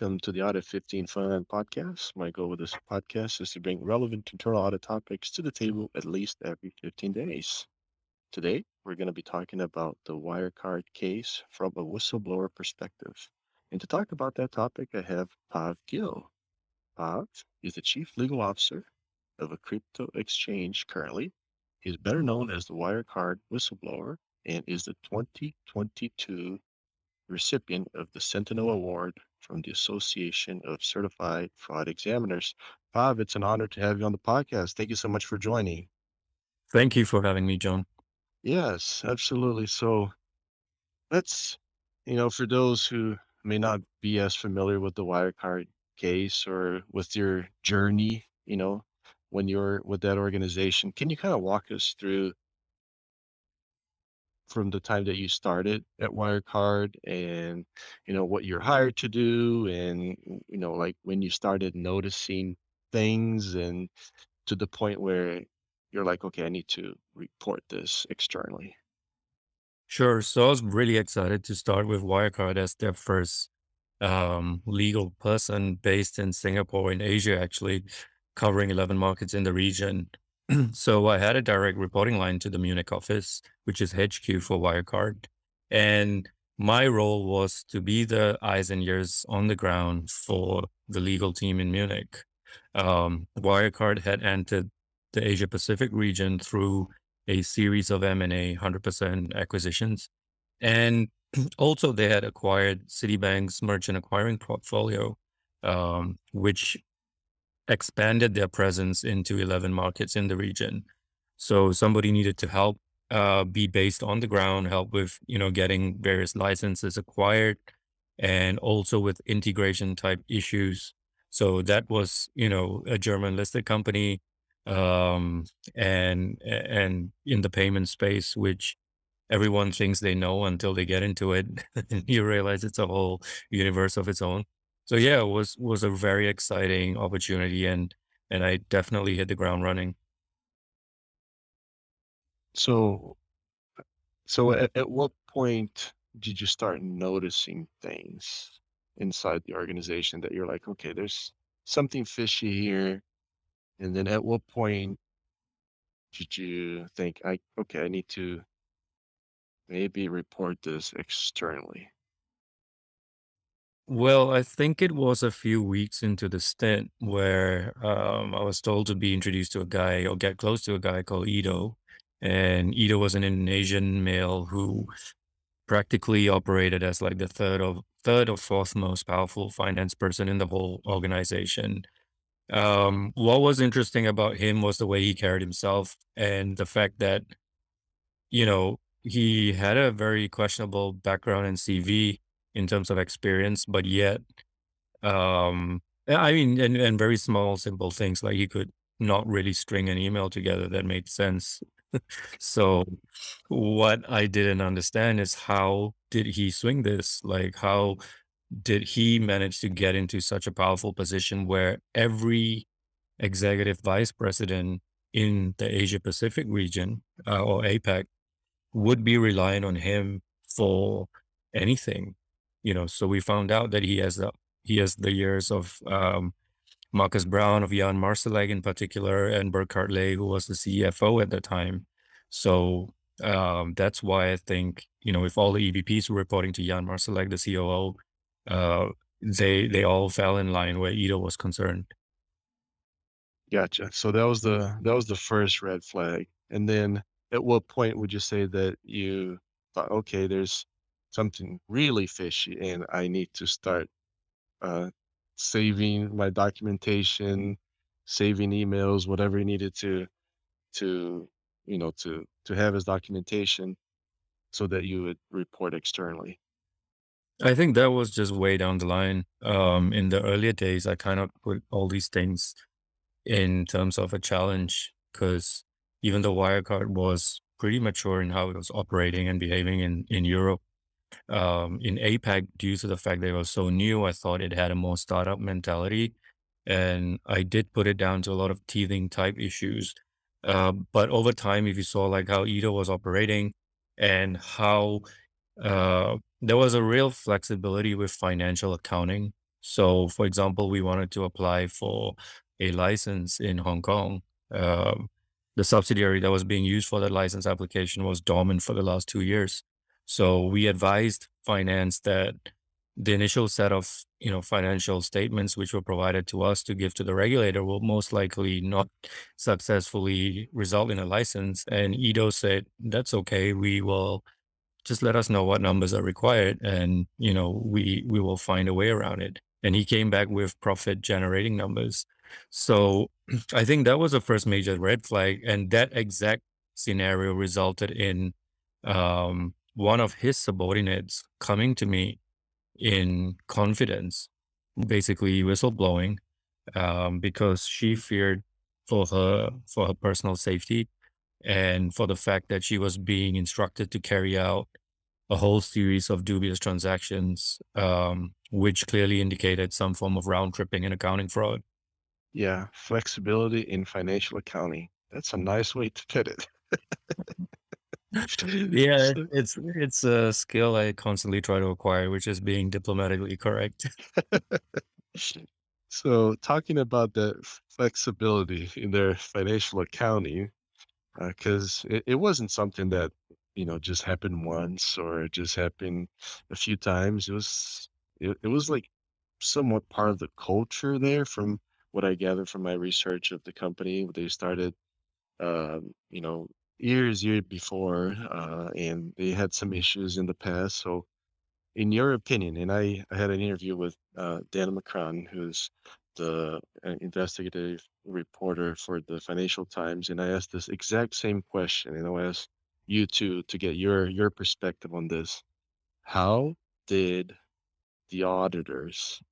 welcome to the Audit 15 Fun podcast. My goal with this podcast is to bring relevant internal audit topics to the table at least every 15 days. Today, we're going to be talking about the Wirecard case from a whistleblower perspective. And to talk about that topic, I have Pav Gill. Pav is the Chief Legal Officer of a crypto exchange currently. He's better known as the Wirecard whistleblower and is the 2022 recipient of the Sentinel Award from the Association of Certified Fraud Examiners. Pav, it's an honor to have you on the podcast. Thank you so much for joining. Thank you for having me, John. Yes, absolutely. So let's, you know, for those who may not be as familiar with the Wirecard case or with your journey, you know, when you're with that organization, can you kind of walk us through from the time that you started at Wirecard and, you know, what you're hired to do and, you know, like when you started noticing things and to the point where you're like, okay, I need to report this externally. Sure. So I was really excited to start with Wirecard as their first um, legal person based in Singapore in Asia, actually covering 11 markets in the region. so I had a direct reporting line to the Munich office, which is HQ for Wirecard. And my role was to be the eyes and ears on the ground for the legal team in Munich. Um, Wirecard had entered the Asia Pacific region through a series of M&A 100% acquisitions. And also they had acquired Citibank's merchant acquiring portfolio, um, which expanded their presence into 11 markets in the region. So somebody needed to help uh, be based on the ground, help with, you know, getting various licenses acquired and also with integration type issues. So that was, you know, a German listed company um, and and in the payment space, which everyone thinks they know until they get into it, and you realize it's a whole universe of its own. So yeah, it was was a very exciting opportunity and and I definitely hit the ground running. So, so mm. at, at what point did you start noticing things inside the organization that you're like, okay, there's something fishy here? And then at what point did you think, I okay, I need to maybe report this externally? Well, I think it was a few weeks into the stint where um, I was told to be introduced to a guy or get close to a guy called Edo. And Edo was an Indonesian male who practically operated as like the third of third or fourth most powerful finance person in the whole organization. Um, what was interesting about him was the way he carried himself and the fact that, you know, he had a very questionable background and CV in terms of experience, but yet, um, I mean, and, and very small, simple things like he could not really string an email together that made sense. so what I didn't understand is how did he swing this? Like how did he manage to get into such a powerful position where every executive vice president in the Asia Pacific region uh, or APAC would be relying on him for anything you know, so we found out that he has the he has the years of um, Markus Braun, of Jan Marsalek in particular, and Burkhard Ley, who was the CFO at the time. So um, that's why I think you know if all the EVPs were reporting to Jan Marsalek, the COO, uh, they they all fell in line where Edo was concerned. Gotcha. So that was the that was the first red flag. And then at what point would you say that you thought, okay, there's something really fishy and I need to start uh, saving my documentation, saving emails, whatever he needed to to you know to to have his documentation so that you would report externally. I think that was just way down the line. Um, in the earlier days, I kind of put all these things in terms of a challenge because even though Wirecard was pretty mature in how it was operating and behaving in, in Europe, um, in APAC, due to the fact that it was so new, I thought it had a more startup mentality. And I did put it down to a lot of teething type issues. Uh, but over time, if you saw like how Edo was operating and how uh, there was a real flexibility with financial accounting. So, for example, we wanted to apply for a license in Hong Kong. Um, the subsidiary that was being used for that license application was dormant for the last two years. So we advised finance that the initial set of you know financial statements which were provided to us to give to the regulator will most likely not successfully result in a license. And Edo said that's okay. We will just let us know what numbers are required and you know we we will find a way around it. And he came back with profit generating numbers. So i think that was the first major red flag and that exact scenario resulted in um, one of his subordinates coming to me in confidence, basically whistleblowing, um, because she feared for her for her personal safety and for the fact that she was being instructed to carry out a whole series of dubious transactions, um, which clearly indicated some form of round tripping and accounting fraud. Yeah, flexibility in financial accounting. That's a nice way to put it. Yeah, it's it's a skill I constantly try to acquire, which is being diplomatically correct. so talking about the flexibility in their financial accounting, because it, it wasn't something that, you know, just happened once or just happened a few times. It was it, it was like somewhat part of the culture there from what I gathered from my research of the company. They started um, you know, years, year before, uh, and they had some issues in the past. So, in your opinion, and I, I had an interview with uh, Dan McCrum, who's the uh, investigative reporter for the Financial Times, and I asked this exact same question, and I asked you two to get your your perspective on this. How did the auditors,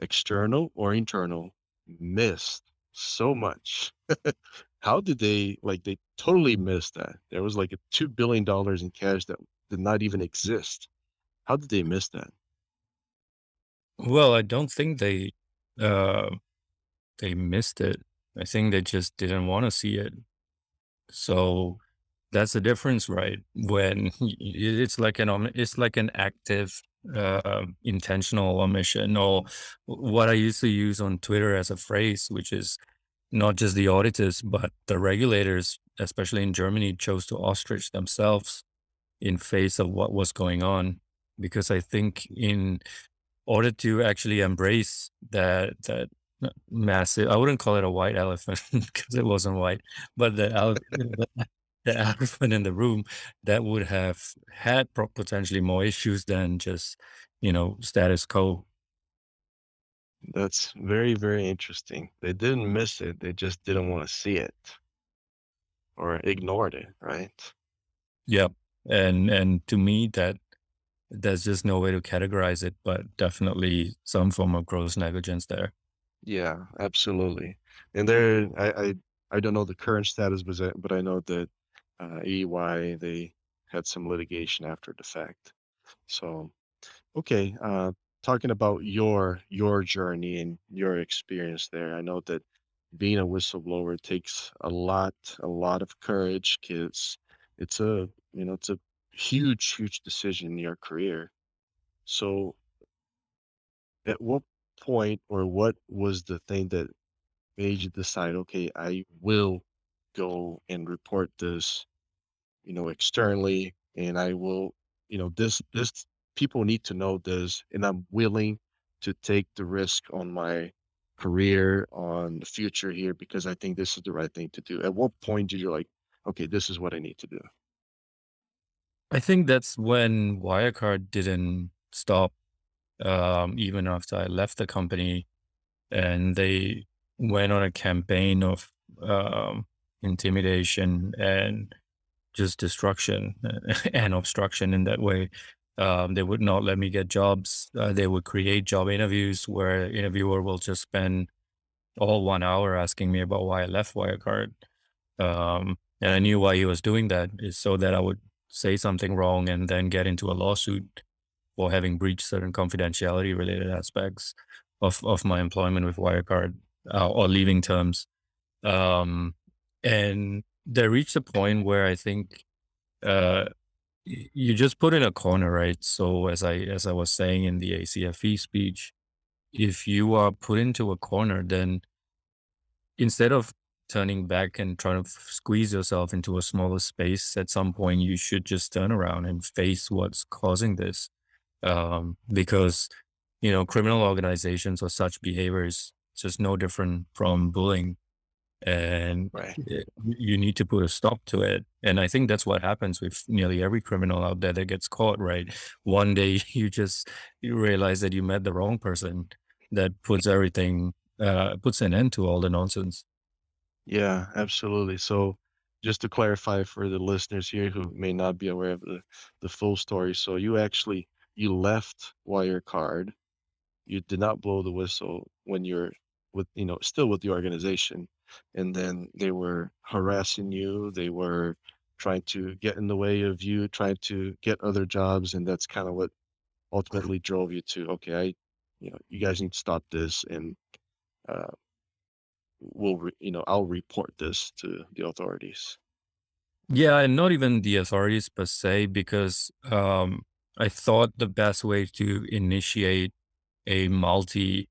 external or internal, miss so much How did they like, they totally missed that. There was like a $2 billion in cash that did not even exist. How did they miss that? Well, I don't think they uh they missed it. I think they just didn't want to see it. So that's the difference, right? When it's like an it's like an active uh intentional omission or what I used to use on Twitter as a phrase, which is not just the auditors, but the regulators, especially in Germany, chose to ostrich themselves in face of what was going on. Because I think in order to actually embrace that that massive, I wouldn't call it a white elephant because it wasn't white, but the the elephant in the room that would have had potentially more issues than just you know status quo. That's very, very interesting. They didn't miss it, they just didn't wanna see it or ignored it, right? Yep, and and to me that there's just no way to categorize it, but definitely some form of gross negligence there. Yeah, absolutely. And there I I I don't know the current status, but I but I know that, uh, EY, they had some litigation after the fact. So Okay, uh, talking about your your journey and your experience there, I know that being a whistleblower takes a lot, a lot of courage because it's a, you know, it's a huge, huge decision in your career. So, at what point or what was the thing that made you decide, okay, I will go and report this you know, externally, and I will, you know, this this people need to know this, and I'm willing to take the risk on my career, on the future here because I think this is the right thing to do. At what point did you like, okay, this is what I need to do? I think that's when Wirecard didn't stop, um, even after I left the company, and they went on a campaign of um, intimidation and just destruction and obstruction in that way. Um, they would not let me get jobs. Uh, they would create job interviews where interviewer will just spend all one hour asking me about why I left Wirecard. Um, and I knew why he was doing that is so that I would say something wrong and then get into a lawsuit for having breached certain confidentiality related aspects of, of my employment with Wirecard uh, or leaving terms. Um, and they reached a point where I think uh, you just put in a corner, right? So as I as I was saying in the ACFE speech, if you are put into a corner, then instead of turning back and trying to squeeze yourself into a smaller space, at some point you should just turn around and face what's causing this. Um, because, you know, criminal organizations or such behavior is just no different from bullying and Right. you need to put a stop to it. And I think that's what happens with nearly every criminal out there that gets caught, right? One day you just you realize that you met the wrong person that puts everything uh puts an end to all the nonsense. Yeah, absolutely. So just to clarify for the listeners here who may not be aware of the, the full story. So you actually you left Wirecard. You did not blow the whistle when you're with, you know, still with the organization. And then they were harassing you. They were trying to get in the way of you, trying to get other jobs. And that's kind of what ultimately drove you to, okay, I, you know, you guys need to stop this and uh, we'll, re- you know, I'll report this to the authorities. Yeah, and not even the authorities per se, because um I thought the best way to initiate a multi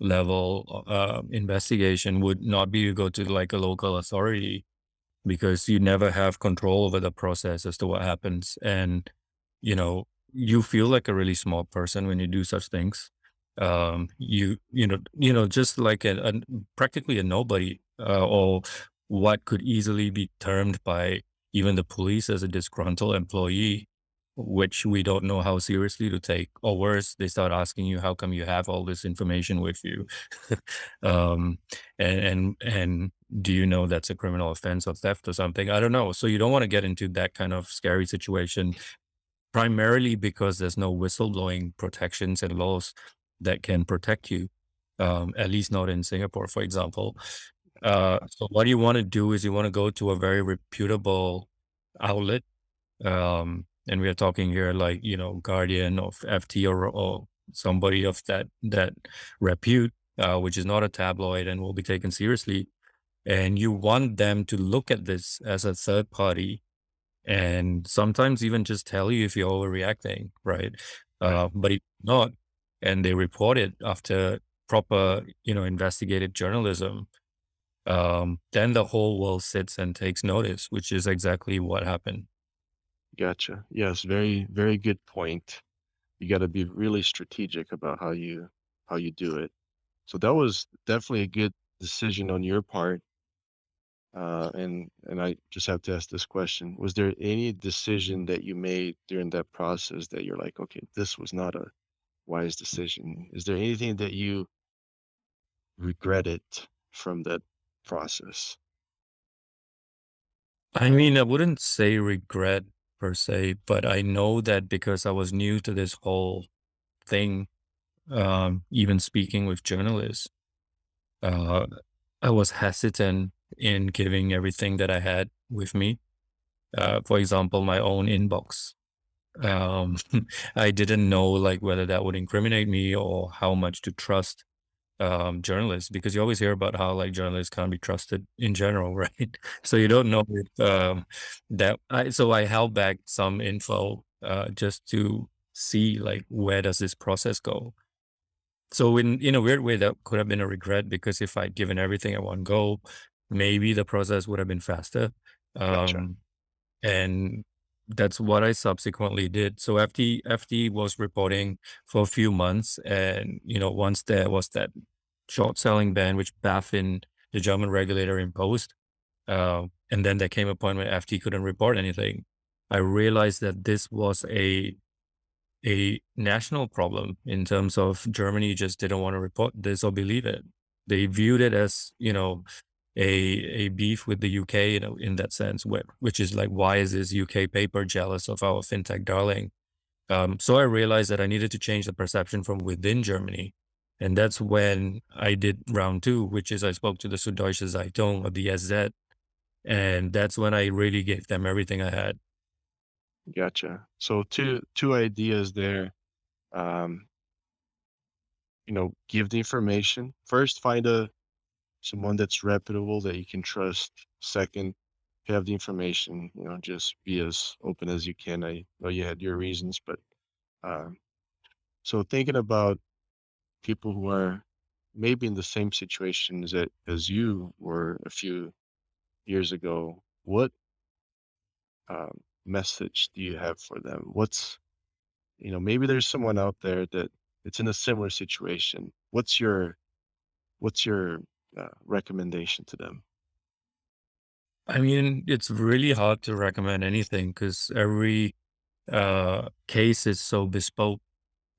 level uh, investigation would not be to go to like a local authority because you never have control over the process as to what happens. And, you know, you feel like a really small person when you do such things. Um, you, you know, you know, just like a, a practically a nobody, uh, or what could easily be termed by even the police as a disgruntled employee, which we don't know how seriously to take. Or worse, they start asking you, how come you have all this information with you? um, and, and, and do you know that's a criminal offense or theft or something? I don't know. So you don't want to get into that kind of scary situation, primarily because there's no whistleblowing protections and laws that can protect you. Um, at least not in Singapore, for example. Uh, so what you want to do is you want to go to a very reputable outlet. Um, and we are talking here like, you know, Guardian of FT or, or somebody of that, that repute, uh, which is not a tabloid and will be taken seriously and you want them to look at this as a third party and sometimes even just tell you if you're overreacting, right? Right. Uh, but if not, and they report it after proper, you know, investigative journalism, um, then the whole world sits and takes notice, which is exactly what happened. Gotcha. Yes, very, very good point. You got to be really strategic about how you how you do it. So that was definitely a good decision on your part. Uh, and and I just have to ask this question: Was there any decision that you made during that process that you're like, okay, this was not a wise decision? Is there anything that you regretted from that process? I mean, I wouldn't say regret per se, but I know that because I was new to this whole thing, um, even speaking with journalists, uh, I was hesitant in giving everything that I had with me. Uh, for example, my own inbox. Um, I didn't know like whether that would incriminate me or how much to trust um, journalists because you always hear about how like journalists can't be trusted in general, right? So you don't know if um, that. I, so I held back some info uh, just to see like where does this process go. So in in a weird way, that could have been a regret because if I'd given everything at one go, maybe the process would have been faster. Gotcha. Um, and that's what I subsequently did. So FT FT was reporting for a few months, and you know, once there was that short selling ban, which BaFin, the German regulator, imposed, uh, and then there came a point where FT couldn't report anything. I realized that this was a a national problem in terms of Germany just didn't want to report this or believe it. They viewed it as, you know, a a beef with the UK, you know, in that sense, which is like, why is this UK paper jealous of our fintech darling? Um, so I realized that I needed to change the perception from within Germany. And that's when I did round two, which is I spoke to the Süddeutsche Zeitung or the SZ. And that's when I really gave them everything I had. Gotcha. So two two ideas there. Um, you know, give the information. First, find a someone that's reputable that you can trust. Second, have the information, you know, just be as open as you can. I know you had your reasons, but um, so thinking about people who are maybe in the same situation as it, as you were a few years ago, what um, message do you have for them? What's you know maybe there's someone out there that it's in a similar situation. What's your what's your uh, recommendation to them? I mean, it's really hard to recommend anything because every uh, case is so bespoke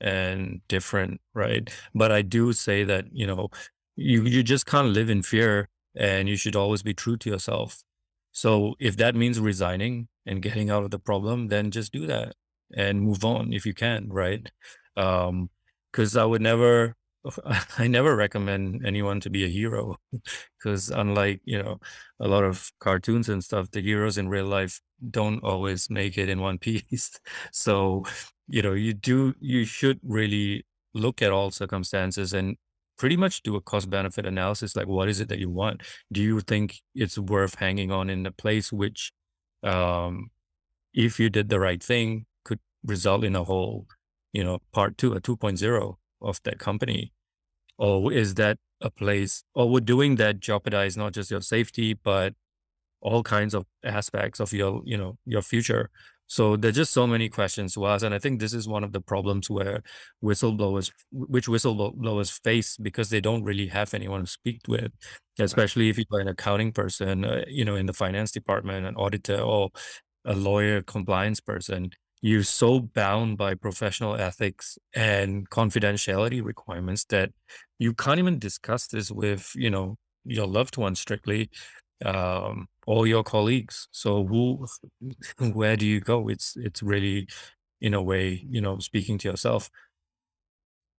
and different, right? But I do say that, you know, you you just can't live in fear and you should always be true to yourself. So if that means resigning and getting out of the problem, then just do that and move on if you can, right? Um, because I would never I never recommend anyone to be a hero because unlike, you know, a lot of cartoons and stuff, the heroes in real life don't always make it in one piece. So, you know, you do you should really look at all circumstances and pretty much do a cost benefit analysis like what is it that you want? Do you think it's worth hanging on in a place which um if you did the right thing could result in a whole, you know, part 2, a 2.0 of that company? Or is that a place or would doing that jeopardize not just your safety, but all kinds of aspects of your, you know, your future? So there's just so many questions to ask. And I think this is one of the problems where whistleblowers, which whistleblowers face because they don't really have anyone to speak with, especially if you're an accounting person, uh, you know, in the finance department, an auditor, or a lawyer compliance person, you're so bound by professional ethics and confidentiality requirements that you can't even discuss this with, you know, your loved ones strictly, um, or your colleagues. So who, where do you go? It's it's really, in a way, you know, speaking to yourself.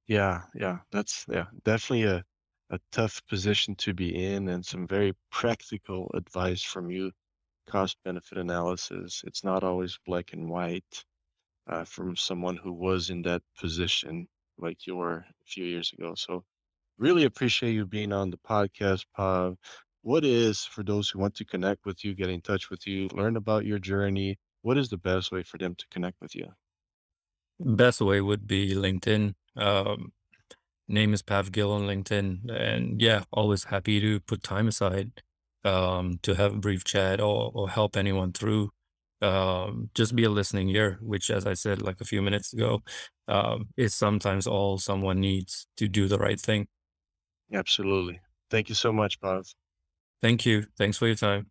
Yeah, yeah, that's yeah, definitely a a tough position to be in and some very practical advice from you. Cost benefit analysis. It's not always black and white uh, from someone who was in that position like you were a few years ago. So really appreciate you being on the podcast, Pav. What is for those who want to connect with you, get in touch with you, learn about your journey? What is the best way for them to connect with you? Best way would be LinkedIn. Um, name is Pav Gill on LinkedIn, and yeah, always happy to put time aside um, to have a brief chat or or help anyone through. Um, just be a listening ear, which, as I said like a few minutes ago, um, is sometimes all someone needs to do the right thing. Absolutely. Thank you so much, Pav. Thank you. Thanks for your time.